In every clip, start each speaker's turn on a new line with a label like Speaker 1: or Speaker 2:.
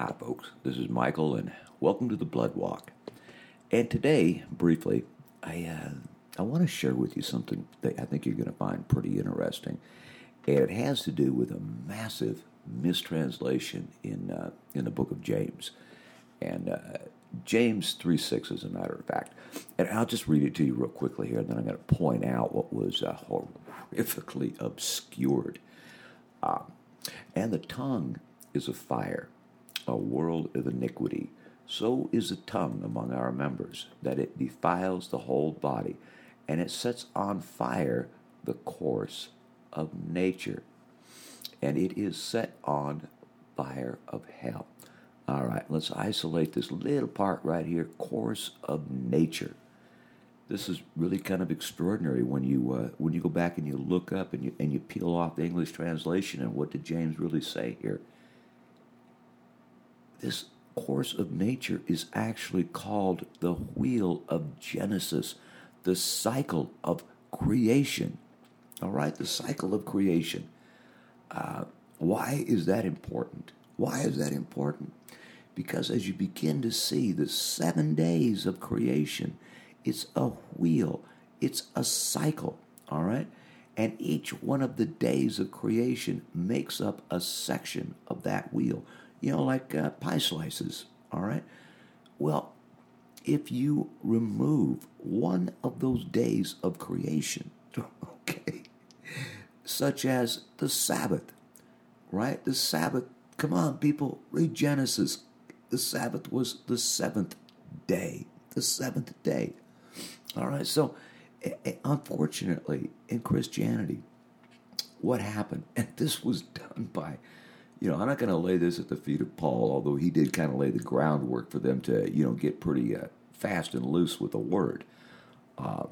Speaker 1: Hi, folks. This is Michael, and welcome to the Blood Walk. And today, briefly, I uh, I want to share with you something that I think you're going to find pretty interesting, and it has to do with a massive mistranslation in uh, in the book of James, and uh, James three six, as a matter of fact. And I'll just read it to you real quickly here, and then I'm going to point out what was uh, horrifically obscured. Um, and the tongue is a fire a world of iniquity, so is the tongue among our members, that it defiles the whole body, and it sets on fire the course of nature, and it is set on fire of hell. All right, let's isolate this little part right here course of nature. This is really kind of extraordinary when you uh, when you go back and you look up and you and you peel off the English translation and what did James really say here? This course of nature is actually called the wheel of Genesis, the cycle of creation. All right, the cycle of creation. Uh, why is that important? Why is that important? Because as you begin to see the seven days of creation, it's a wheel, it's a cycle, all right? And each one of the days of creation makes up a section of that wheel you know, like uh, pie slices, all right? Well, if you remove one of those days of creation, okay, such as the Sabbath, right? The Sabbath, come on, people, read Genesis. The Sabbath was the seventh day, the seventh day. All right, so unfortunately, in Christianity, what happened, and this was done by you know, I'm not going to lay this at the feet of Paul, although he did kind of lay the groundwork for them to, you know, get pretty uh, fast and loose with the word. Uh,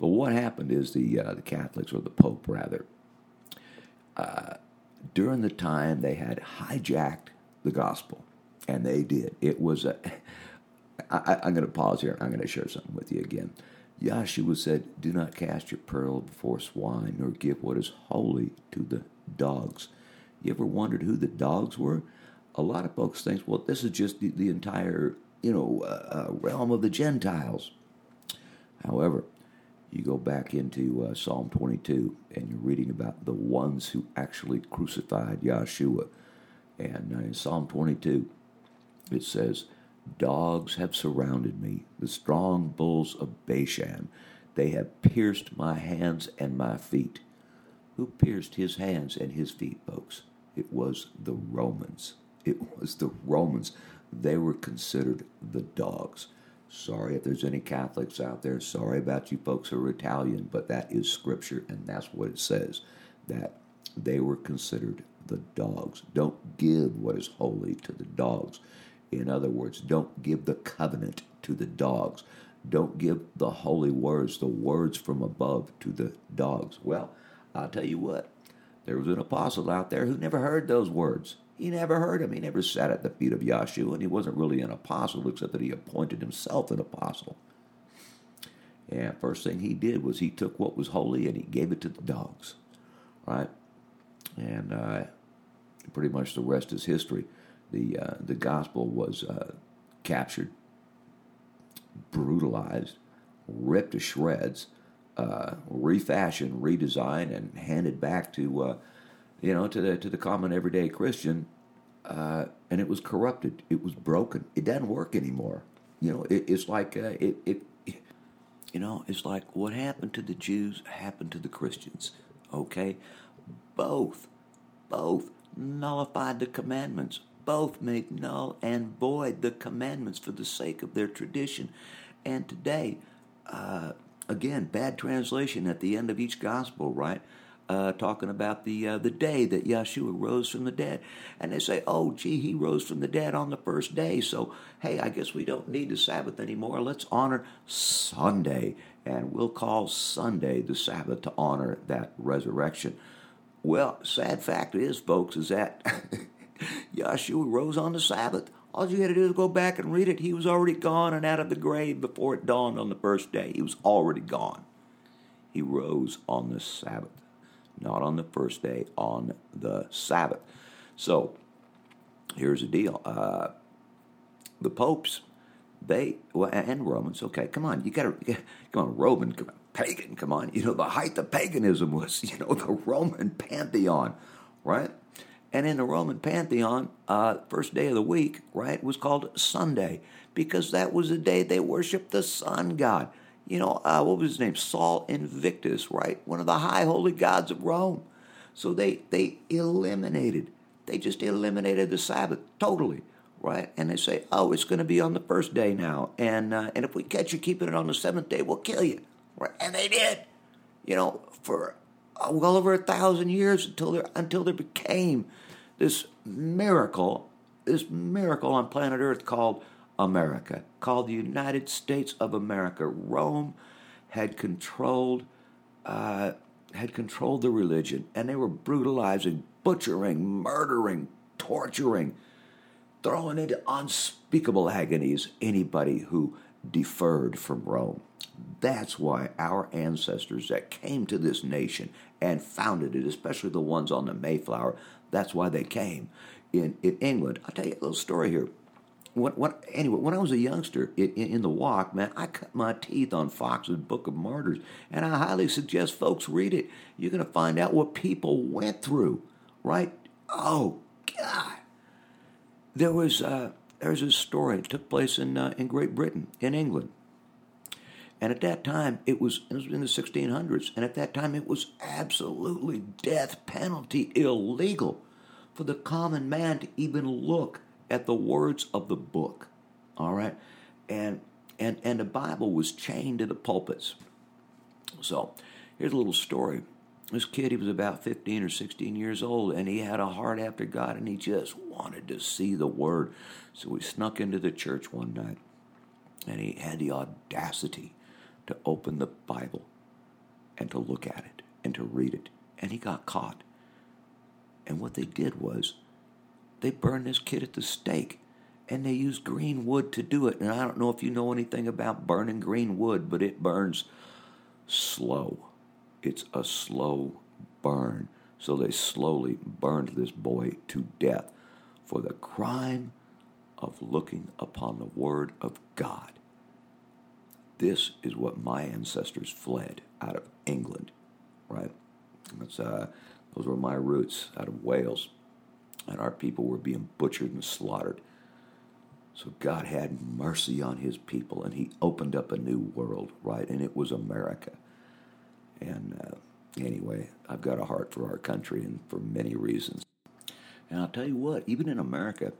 Speaker 1: but what happened is the uh, the Catholics, or the Pope rather, uh, during the time they had hijacked the gospel, and they did. It was a. I, I'm going to pause here. I'm going to share something with you again. Yahshua said, Do not cast your pearl before swine, nor give what is holy to the dogs. You ever wondered who the dogs were? A lot of folks think, well, this is just the, the entire, you know, uh, uh, realm of the Gentiles. However, you go back into uh, Psalm 22 and you're reading about the ones who actually crucified Yahshua. And uh, in Psalm 22, it says, Dogs have surrounded me, the strong bulls of Bashan. They have pierced my hands and my feet. Who pierced his hands and his feet, folks? It was the Romans. It was the Romans. They were considered the dogs. Sorry if there's any Catholics out there. Sorry about you folks who are Italian, but that is scripture, and that's what it says that they were considered the dogs. Don't give what is holy to the dogs. In other words, don't give the covenant to the dogs. Don't give the holy words, the words from above, to the dogs. Well, I'll tell you what, there was an apostle out there who never heard those words. He never heard them. He never sat at the feet of Yahshua, and he wasn't really an apostle except that he appointed himself an apostle. And first thing he did was he took what was holy and he gave it to the dogs, right? And uh, pretty much the rest is history. The uh, the gospel was uh, captured, brutalized, ripped to shreds, uh, refashioned, redesigned, and handed back to uh, you know to the to the common everyday Christian, uh, and it was corrupted. It was broken. It doesn't work anymore. You know, it, it's like uh, it, it. You know, it's like what happened to the Jews happened to the Christians. Okay, both, both nullified the commandments. Both made null and void the commandments for the sake of their tradition. And today, uh, again, bad translation at the end of each gospel, right? Uh, talking about the uh, the day that Yeshua rose from the dead, and they say, "Oh, gee, he rose from the dead on the first day." So, hey, I guess we don't need the Sabbath anymore. Let's honor Sunday, and we'll call Sunday the Sabbath to honor that resurrection. Well, sad fact is, folks, is that Yeshua rose on the Sabbath. All you had to do is go back and read it. He was already gone and out of the grave before it dawned on the first day. He was already gone. He rose on the Sabbath, not on the first day, on the Sabbath. So, here's the deal: uh, the popes, they well, and Romans. Okay, come on, you got to come on, Roman, come on, pagan, come on. You know, the height of paganism was you know the Roman pantheon, right? And in the Roman pantheon, uh, first day of the week, right, was called Sunday because that was the day they worshiped the sun god. You know, uh, what was his name? Sol Invictus, right? One of the high holy gods of Rome. So they they eliminated, they just eliminated the Sabbath totally, right? And they say, oh, it's going to be on the first day now, and uh, and if we catch you keeping it on the seventh day, we'll kill you, right? And they did, you know, for well over a thousand years until there until there became this miracle, this miracle on planet Earth called America, called the United States of America. Rome had controlled uh, had controlled the religion, and they were brutalizing, butchering, murdering, torturing, throwing into unspeakable agonies anybody who deferred from Rome. That's why our ancestors that came to this nation and founded it, especially the ones on the Mayflower, that's why they came in, in England. I'll tell you a little story here when, when, anyway, when I was a youngster in, in, the walk, man, I cut my teeth on Fox's Book of Martyrs, and I highly suggest folks read it. You're going to find out what people went through, right? Oh God, there was uh, there's a story that took place in uh, in Great Britain, in England, and at that time it was it was in the 1600s, and at that time it was absolutely death penalty illegal for the common man to even look at the words of the book. All right? And and and the Bible was chained to the pulpits. So, here's a little story. This kid, he was about 15 or 16 years old, and he had a heart after God, and he just wanted to see the Word. So he snuck into the church one night, and he had the audacity to open the Bible and to look at it and to read it. And he got caught. And what they did was they burned this kid at the stake and they used green wood to do it. And I don't know if you know anything about burning green wood, but it burns slow. It's a slow burn. So they slowly burned this boy to death for the crime of looking upon the Word of God. This is what my ancestors fled out of England, right? Uh, those were my roots out of Wales and our people were being butchered and slaughtered. So God had mercy on his people, and he opened up a new world, right? And it was America. And uh, anyway, I've got a heart for our country and for many reasons. And I'll tell you what, even in America,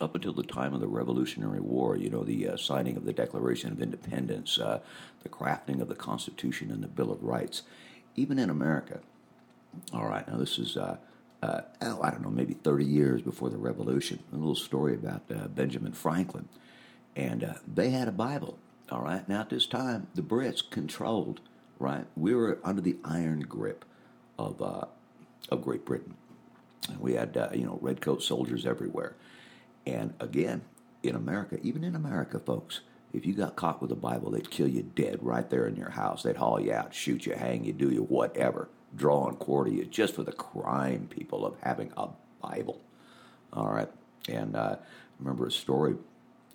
Speaker 1: up until the time of the Revolutionary War, you know, the uh, signing of the Declaration of Independence, uh, the crafting of the Constitution and the Bill of Rights, even in America, all right, now this is uh, uh, oh, I don't know, maybe 30 years before the Revolution. A little story about uh, Benjamin Franklin. And uh, they had a Bible, all right? Now, at this time, the Brits controlled, right? We were under the iron grip of, uh, of Great Britain. And we had, uh, you know, redcoat soldiers everywhere. And again, in America, even in America, folks, if you got caught with a Bible, they'd kill you dead right there in your house. They'd haul you out, shoot you, hang you, do you, whatever draw and quarter you just for the crime, people, of having a Bible. All right. And uh, remember a story,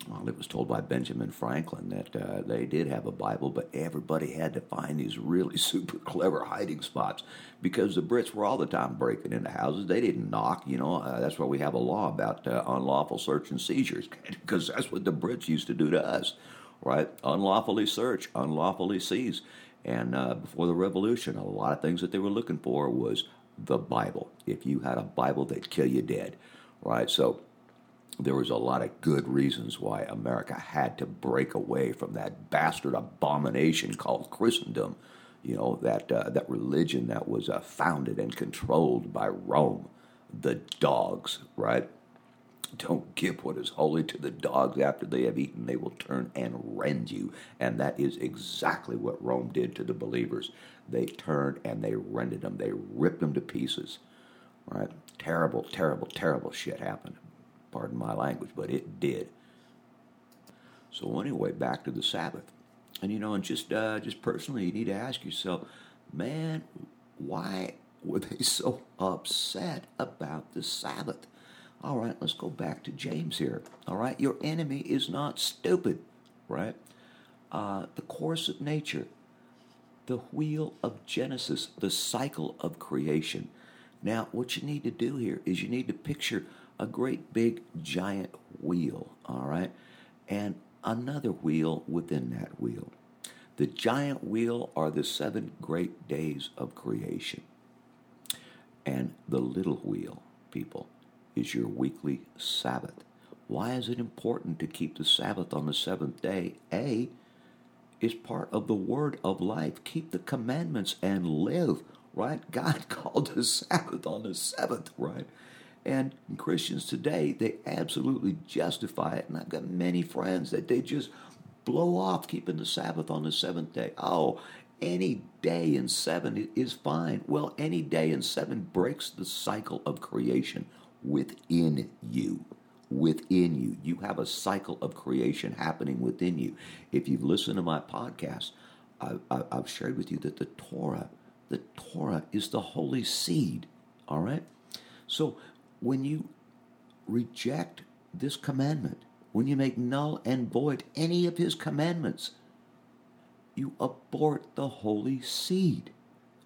Speaker 1: well, it was told by Benjamin Franklin that uh, they did have a Bible, but everybody had to find these really super clever hiding spots because the Brits were all the time breaking into houses. They didn't knock, you know. Uh, that's why we have a law about uh, unlawful search and seizures because that's what the Brits used to do to us, right? Unlawfully search, unlawfully seize. And uh, before the revolution, a lot of things that they were looking for was the Bible. If you had a Bible, they'd kill you dead, right? So there was a lot of good reasons why America had to break away from that bastard abomination called Christendom. You know that uh, that religion that was uh, founded and controlled by Rome, the dogs, right? Don't give what is holy to the dogs after they have eaten. They will turn and rend you. And that is exactly what Rome did to the believers. They turned and they rended them, they ripped them to pieces. Right? Terrible, terrible, terrible shit happened. Pardon my language, but it did. So anyway, back to the Sabbath. And you know, and just uh, just personally, you need to ask yourself, man, why were they so upset about the Sabbath? All right, let's go back to James here. All right, your enemy is not stupid, right? Uh, the course of nature, the wheel of Genesis, the cycle of creation. Now, what you need to do here is you need to picture a great big giant wheel, all right, and another wheel within that wheel. The giant wheel are the seven great days of creation. And the little wheel, people, is your weekly Sabbath. Why is it important to keep the Sabbath on the seventh day? A is part of the word of life. Keep the commandments and live, right? God called the Sabbath on the seventh, right? And Christians today, they absolutely justify it. And I've got many friends that they just blow off keeping the Sabbath on the seventh day. Oh, any day in seven is fine. Well, any day in seven breaks the cycle of creation within you. Within you. You have a cycle of creation happening within you. If you've listened to my podcast, I, have shared with you that the Torah, the Torah is the holy seed. All right? So when you reject this commandment, when you make null and void any of his commandments, you abort the holy seed.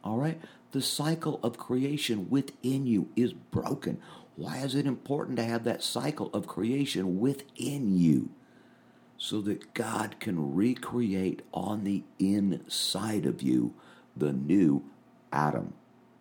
Speaker 1: All right? The cycle of creation within you is broken. Why is it important to have that cycle of creation within you? So that God can recreate on the inside of you the new Adam.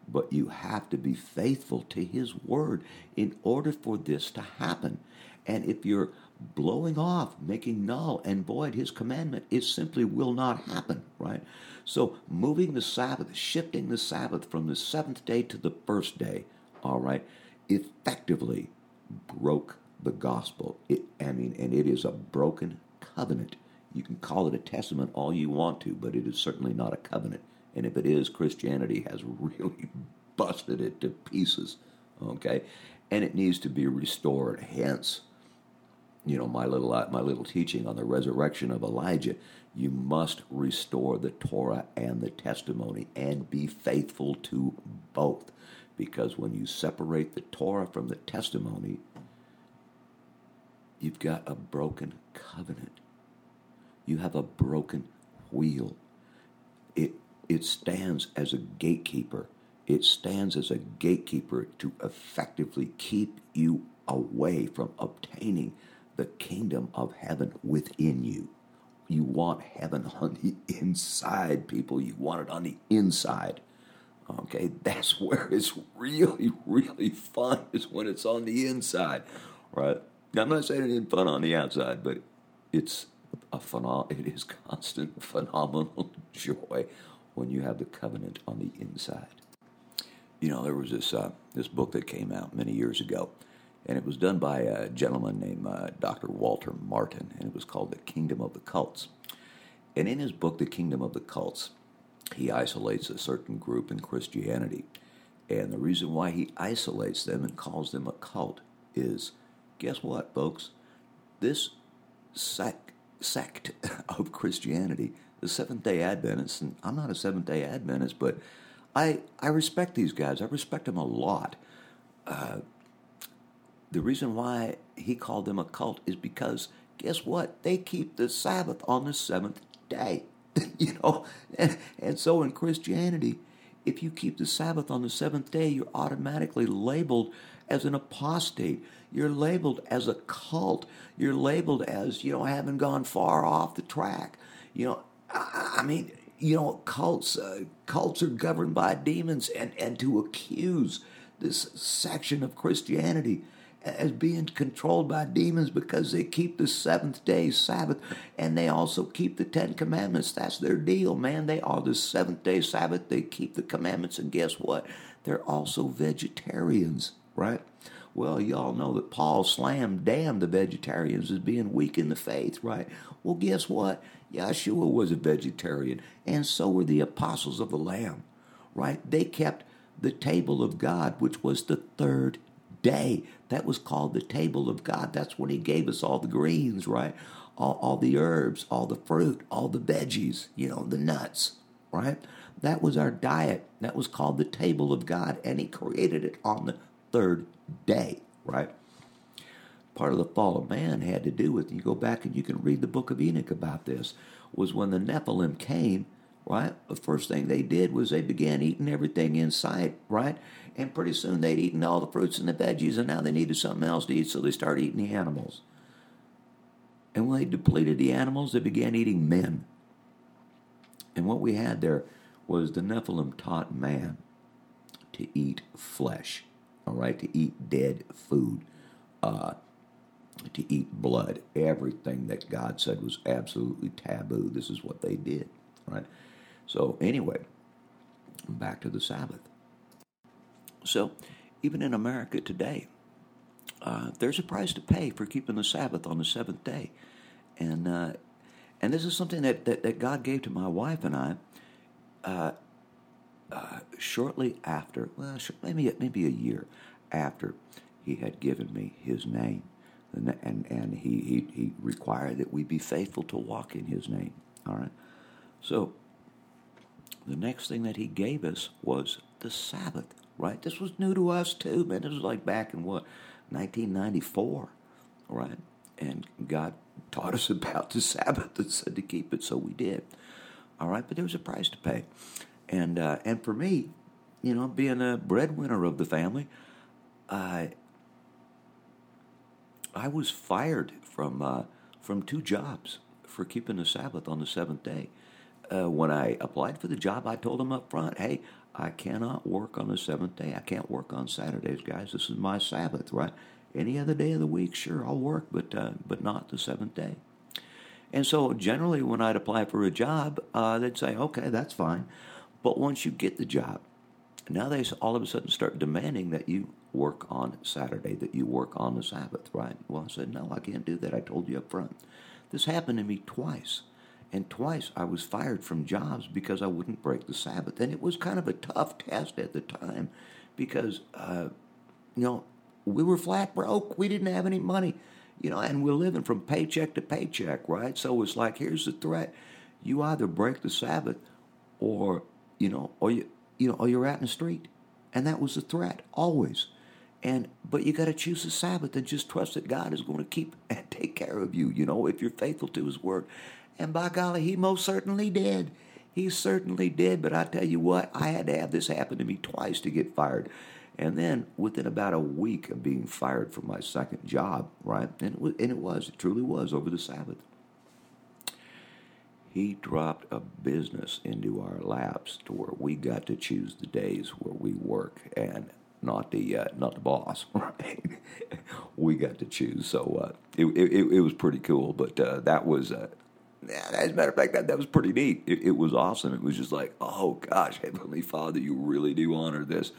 Speaker 1: But you have to be faithful to His Word in order for this to happen. And if you're blowing off, making null and void His commandment, it simply will not happen, right? So moving the Sabbath, shifting the Sabbath from the seventh day to the first day, all right, effectively broke the gospel. It, I mean, and it is a broken covenant. You can call it a testament all you want to, but it is certainly not a covenant. And if it is, Christianity has really busted it to pieces. Okay, and it needs to be restored. Hence, you know my little uh, my little teaching on the resurrection of Elijah. You must restore the Torah and the testimony, and be faithful to both. Because when you separate the Torah from the testimony, you've got a broken covenant. You have a broken wheel. It, it stands as a gatekeeper. It stands as a gatekeeper to effectively keep you away from obtaining the kingdom of heaven within you. You want heaven on the inside, people. You want it on the inside. Okay, that's where it's really, really fun is when it's on the inside, right? I'm not saying it isn't fun on the outside, but it's a phenom- it is constant, phenomenal joy when you have the covenant on the inside. You know, there was this uh, this book that came out many years ago, and it was done by a gentleman named uh, Dr. Walter Martin, and it was called The Kingdom of the Cults. And in his book, The Kingdom of the Cults, he isolates a certain group in Christianity. And the reason why he isolates them and calls them a cult is guess what, folks? This sect, sect of Christianity, the Seventh day Adventists, and I'm not a Seventh day Adventist, but I, I respect these guys. I respect them a lot. Uh, the reason why he called them a cult is because guess what? They keep the Sabbath on the seventh day. you know, and, and so in Christianity, if you keep the Sabbath on the seventh day, you're automatically labeled as an apostate. You're labeled as a cult. You're labeled as, you know, having gone far off the track. You know, I, mean, you know, cults uh, cults are governed by demons, and, and to accuse this section of Christianity as being controlled by demons because they keep the seventh day Sabbath and they also keep the Ten Commandments. That's their deal, man. They are the seventh day Sabbath. They keep the commandments, and guess what? They're also vegetarians, right? Well, y'all know that Paul slammed damn the vegetarians as being weak in the faith, right? Well, guess what? Yeshua was a vegetarian, and so were the apostles of the Lamb, right? They kept the table of God, which was the third day. That was called the table of God. That's when He gave us all the greens, right? All, all the herbs, all the fruit, all the veggies, you know, the nuts, right? That was our diet. That was called the table of God, and He created it on the third day, right? part of the fall of man had to do with, you go back and you can read the book of Enoch about this, was when the Nephilim came, right? The first thing they did was they began eating everything in sight, right? And pretty soon they'd eaten all the fruits and the veggies, and now they needed something else to eat, so they started eating the animals. And when they depleted the animals, they began eating men. And what we had there was the Nephilim taught man to eat flesh, all right, to eat dead food, uh, to eat blood. Everything that God said was absolutely taboo. This is what they did, right? So, anyway, back to the Sabbath. So, even in America today, uh, there's a price to pay for keeping the Sabbath on the seventh day. And uh, and this is something that, that, that, God gave to my wife and I uh, uh shortly after, well, maybe, maybe a year after he had given me his name. And, and, and he, he, he required that we be faithful to walk in his name. All right? So, the next thing that he gave us was the Sabbath, right? This was new to us too, man. This was like back in what, 1994, right? And God taught us about the Sabbath and said to keep it, so we did. All right, but there was a price to pay, and uh, and for me, you know, being a breadwinner of the family, I I was fired from uh, from two jobs for keeping the Sabbath on the seventh day. Uh, when I applied for the job, I told them up front, "Hey, I cannot work on the seventh day. I can't work on Saturdays, guys. This is my Sabbath, right? Any other day of the week, sure, I'll work, but uh, but not the seventh day." And so, generally, when I'd apply for a job, uh, they'd say, "Okay, that's fine," but once you get the job, now they all of a sudden start demanding that you work on Saturday, that you work on the Sabbath, right? Well, I said, no, I can't do that. I told you up front. This happened to me twice. And twice I was fired from jobs because I wouldn't break the Sabbath. And it was kind of a tough test at the time because, uh, you know, we were flat broke. We didn't have any money, you know, and we're living from paycheck to paycheck, right? So it's like, here's the threat. You either break the Sabbath or, you know, or you, you know, or you're out in the street. And that was the threat, always. And but you got to choose the Sabbath and just trust that God is going to keep and take care of you. You know, if you're faithful to His word. And by golly, He most certainly did. He certainly did. But I tell you what, I had to have this happen to me twice to get fired. And then within about a week of being fired from my second job, right? And it was, and it, was it truly was over the Sabbath. He dropped a business into our laps to where we got to choose the days where we work. And not the uh, not the boss. Right? we got to choose, so uh, it, it, it was pretty cool. But uh, that was, uh, as a matter of fact, that that was pretty neat. It, it, was awesome. It was just like, oh gosh, Heavenly Father, you really do honor this.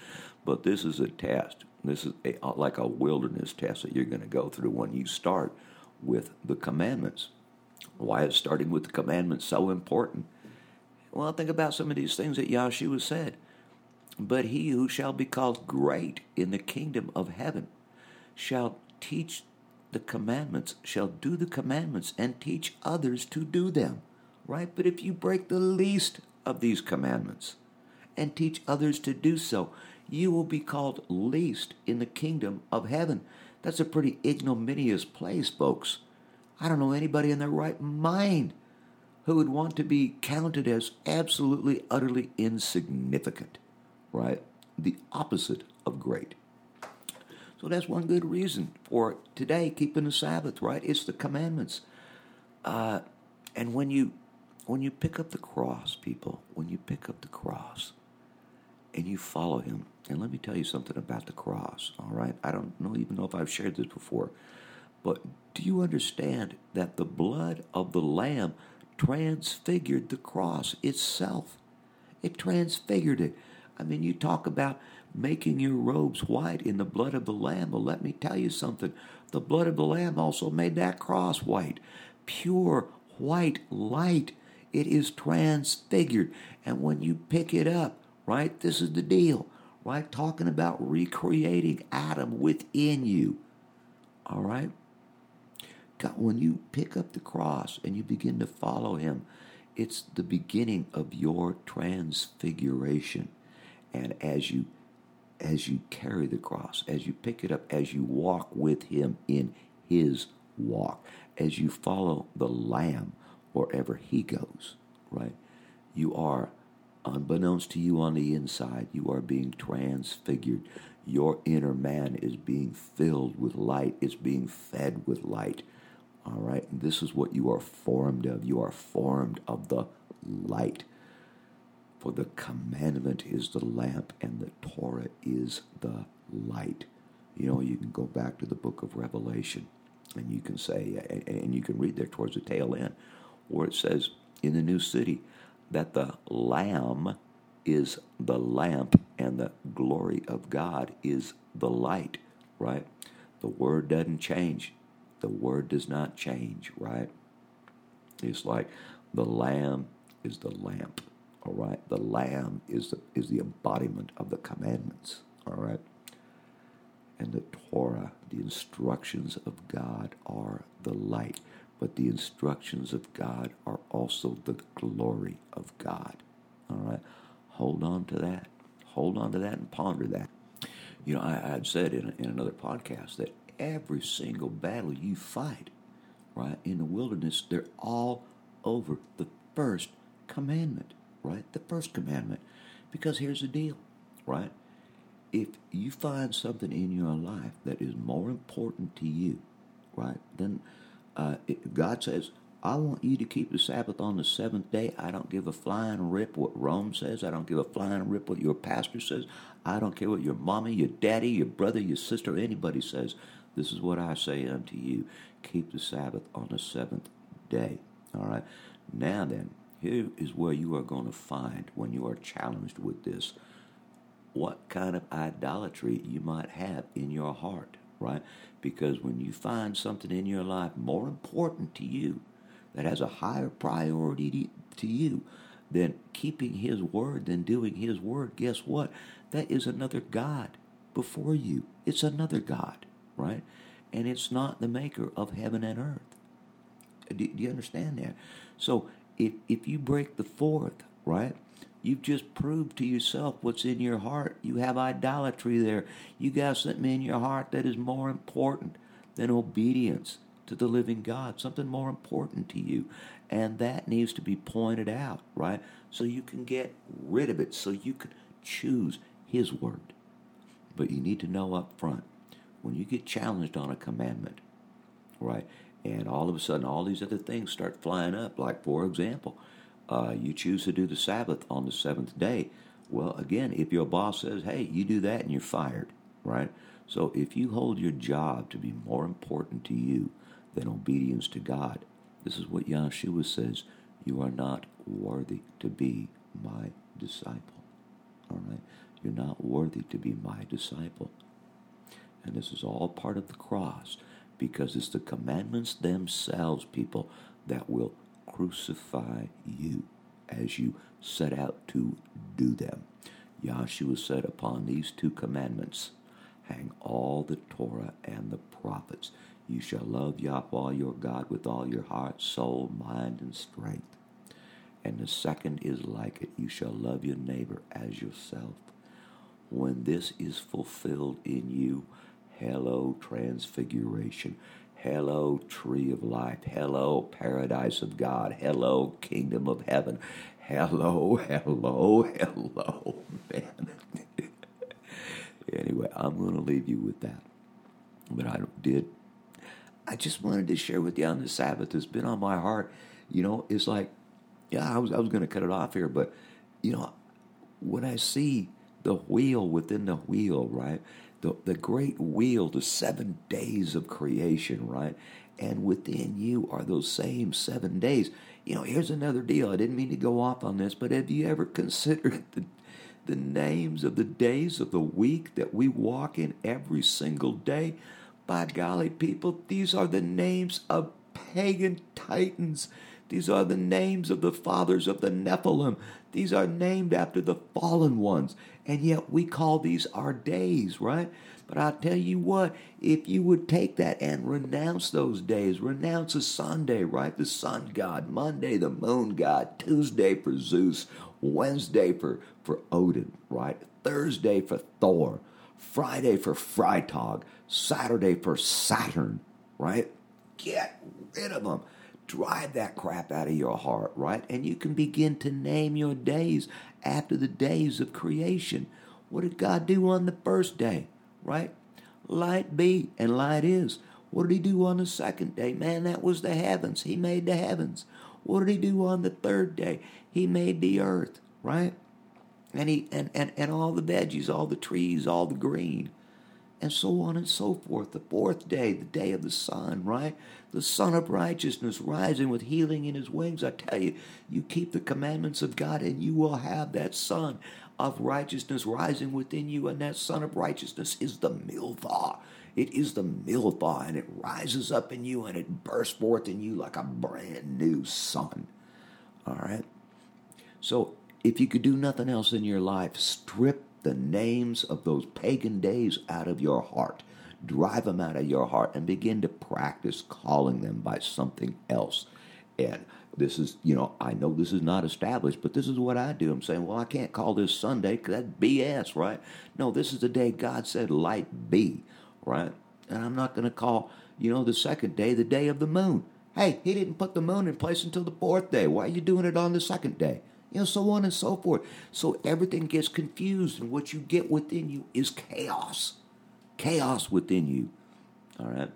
Speaker 1: But this is a test. This is a, like a wilderness test that you're going to go through when you start with the commandments. Why is starting with the commandments so important? Well, think about some of these things that Yahshua said. But he who shall be called great in the kingdom of heaven shall teach the commandments, shall do the commandments, and teach others to do them. Right? But if you break the least of these commandments and teach others to do so, you will be called least in the kingdom of heaven. That's a pretty ignominious place, folks. I don't know anybody in their right mind who would want to be counted as absolutely, utterly insignificant right? The opposite of great. So that's one good reason for today keeping the Sabbath, right? It's the commandments. Uh, and when you when you pick up the cross, people, when you pick up the cross and you follow him, and let me tell you something about the cross, all right? I don't know even know if I've shared this before, but do you understand that the blood of the Lamb transfigured the cross itself? It transfigured it. I mean, you talk about making your robes white in the blood of the Lamb. Well, let me tell you something. The blood of the Lamb also made that cross white. Pure, white light. It is transfigured. And when you pick it up, right, this is the deal, right? Talking about recreating Adam within you. All right? God, when you pick up the cross and you begin to follow him, it's the beginning of your transfiguration. And as you as you carry the cross, as you pick it up, as you walk with him in his walk, as you follow the Lamb wherever he goes, right? You are, unbeknownst to you on the inside, you are being transfigured. Your inner man is being filled with light, it's being fed with light. All right, and this is what you are formed of. You are formed of the light. For the commandment is the lamp, and the Torah is the light. You know, you can go back to the book of Revelation, and you can say, and you can read there towards the tail end, where it says in the new city that the Lamb is the lamp, and the glory of God is the light, right? The word doesn't change. The word does not change, right? It's like the lamb is the lamp, all right? The lamb is the, is the embodiment of the commandments, all right? And the Torah, the instructions of God, are the light, but the instructions of God are also the glory of God, all right? Hold on to that. Hold on to that and ponder that. You know, I, had said in, in another podcast that every single battle you fight, right, in the wilderness, they're all over the first commandment, right? The first commandment. Because here's the deal, right? If you find something in your life that is more important to you, right, then uh, God says, I want you to keep the Sabbath on the seventh day. I don't give a flying rip what Rome says. I don't give a flying rip what your pastor says. I don't care what your mommy, your daddy, your brother, your sister, anybody says. This is what I say unto you keep the Sabbath on the seventh day. All right. Now then, here is where you are going to find when you are challenged with this what kind of idolatry you might have in your heart, right? Because when you find something in your life more important to you, that has a higher priority to you than keeping His word, than doing His word, guess what? That is another God before you. It's another God, right? And it's not the maker of heaven and earth. Uh, do, do you understand that? So if, if you break the fourth, right? You've just proved to yourself what's in your heart. You have idolatry there. You got something in your heart that is more important than obedience to the living God, something more important to you. And that needs to be pointed out, right? So you can get rid of it, so you can choose His Word. But you need to know up front when you get challenged on a commandment, right? And all of a sudden, all these other things start flying up. Like, for example, uh, you choose to do the Sabbath on the seventh day. Well, again, if your boss says, hey, you do that and you're fired, right? So if you hold your job to be more important to you than obedience to God. This is what Yahshua says You are not worthy to be my disciple. All right? You're not worthy to be my disciple. And this is all part of the cross because it's the commandments themselves, people, that will crucify you as you set out to do them. Yahshua said, Upon these two commandments hang all the Torah and the prophets. You shall love Yahweh your God with all your heart, soul, mind, and strength. And the second is like it you shall love your neighbor as yourself. When this is fulfilled in you, hello, transfiguration. Hello, tree of life. Hello, paradise of God. Hello, kingdom of heaven. Hello, hello, hello, man. anyway, I'm going to leave you with that. But I did I just wanted to share with you on the Sabbath. It's been on my heart. You know, it's like, yeah, I was I was going to cut it off here, but you know, when I see the wheel within the wheel, right? The the great wheel, the seven days of creation, right? And within you are those same seven days. You know, here's another deal. I didn't mean to go off on this, but have you ever considered the the names of the days of the week that we walk in every single day? By golly, people, these are the names of pagan titans. These are the names of the fathers of the Nephilim. These are named after the fallen ones. And yet we call these our days, right? But I'll tell you what, if you would take that and renounce those days, renounce a Sunday, right? The sun god, Monday, the moon god, Tuesday for Zeus, Wednesday for, for Odin, right? Thursday for Thor, Friday for Freitag, Saturday for Saturn, right? Get rid of them. Drive that crap out of your heart, right? And you can begin to name your days after the days of creation. What did God do on the first day, right? Light be, and light is. What did he do on the second day? Man, that was the heavens. He made the heavens. What did he do on the third day? He made the earth, right? And he and, and, and all the veggies, all the trees, all the green and so on and so forth. The fourth day, the day of the sun, right? The sun of Righteousness rising with healing in his wings. I tell you, you keep the commandments of God and you will have that sun of Righteousness rising within you, and that sun of Righteousness is the Mitzvah. It is the Mitzvah, and it rises up in you and it bursts forth in you like a brand new sun. All right? So, if you could do nothing else in your life, strip the names of those pagan days out of your heart. Drive them out of your heart and begin to practice calling them by something else. And this is, you know, I know this is not established, but this is what I do. I'm saying, well, I can't call this Sunday because that's BS, right? No, this is the day God said light be, right? And I'm not going to call, you know, the second day the day of the moon. Hey, he didn't put the moon in place until the fourth day. Why are you doing it on the second day? You know, so on and so forth. So everything gets confused, and what you get within you is chaos. Chaos within you. All right?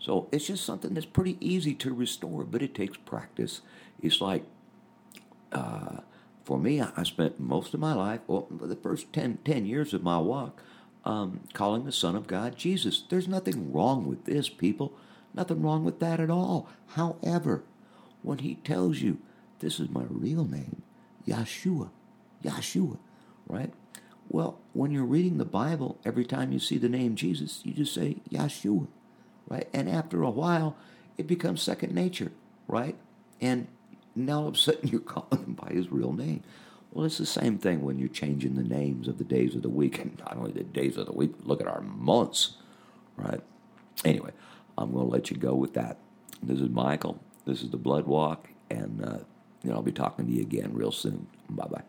Speaker 1: So it's just something that's pretty easy to restore, but it takes practice. It's like, uh, for me, I spent most of my life, well, the first 10, 10 years of my walk, um, calling the Son of God Jesus. There's nothing wrong with this, people. Nothing wrong with that at all. However, when He tells you, this is my real name, Yeshua. Yeshua, right? Well, when you're reading the Bible, every time you see the name Jesus, you just say Yeshua, right? And after a while, it becomes second nature, right? And now all of a sudden you're calling him by his real name. Well, it's the same thing when you're changing the names of the days of the week, and not only the days of the week, look at our months, right? Anyway, I'm going to let you go with that. This is Michael. This is the Blood Walk, and uh, and I'll be talking to you again real soon. Bye bye.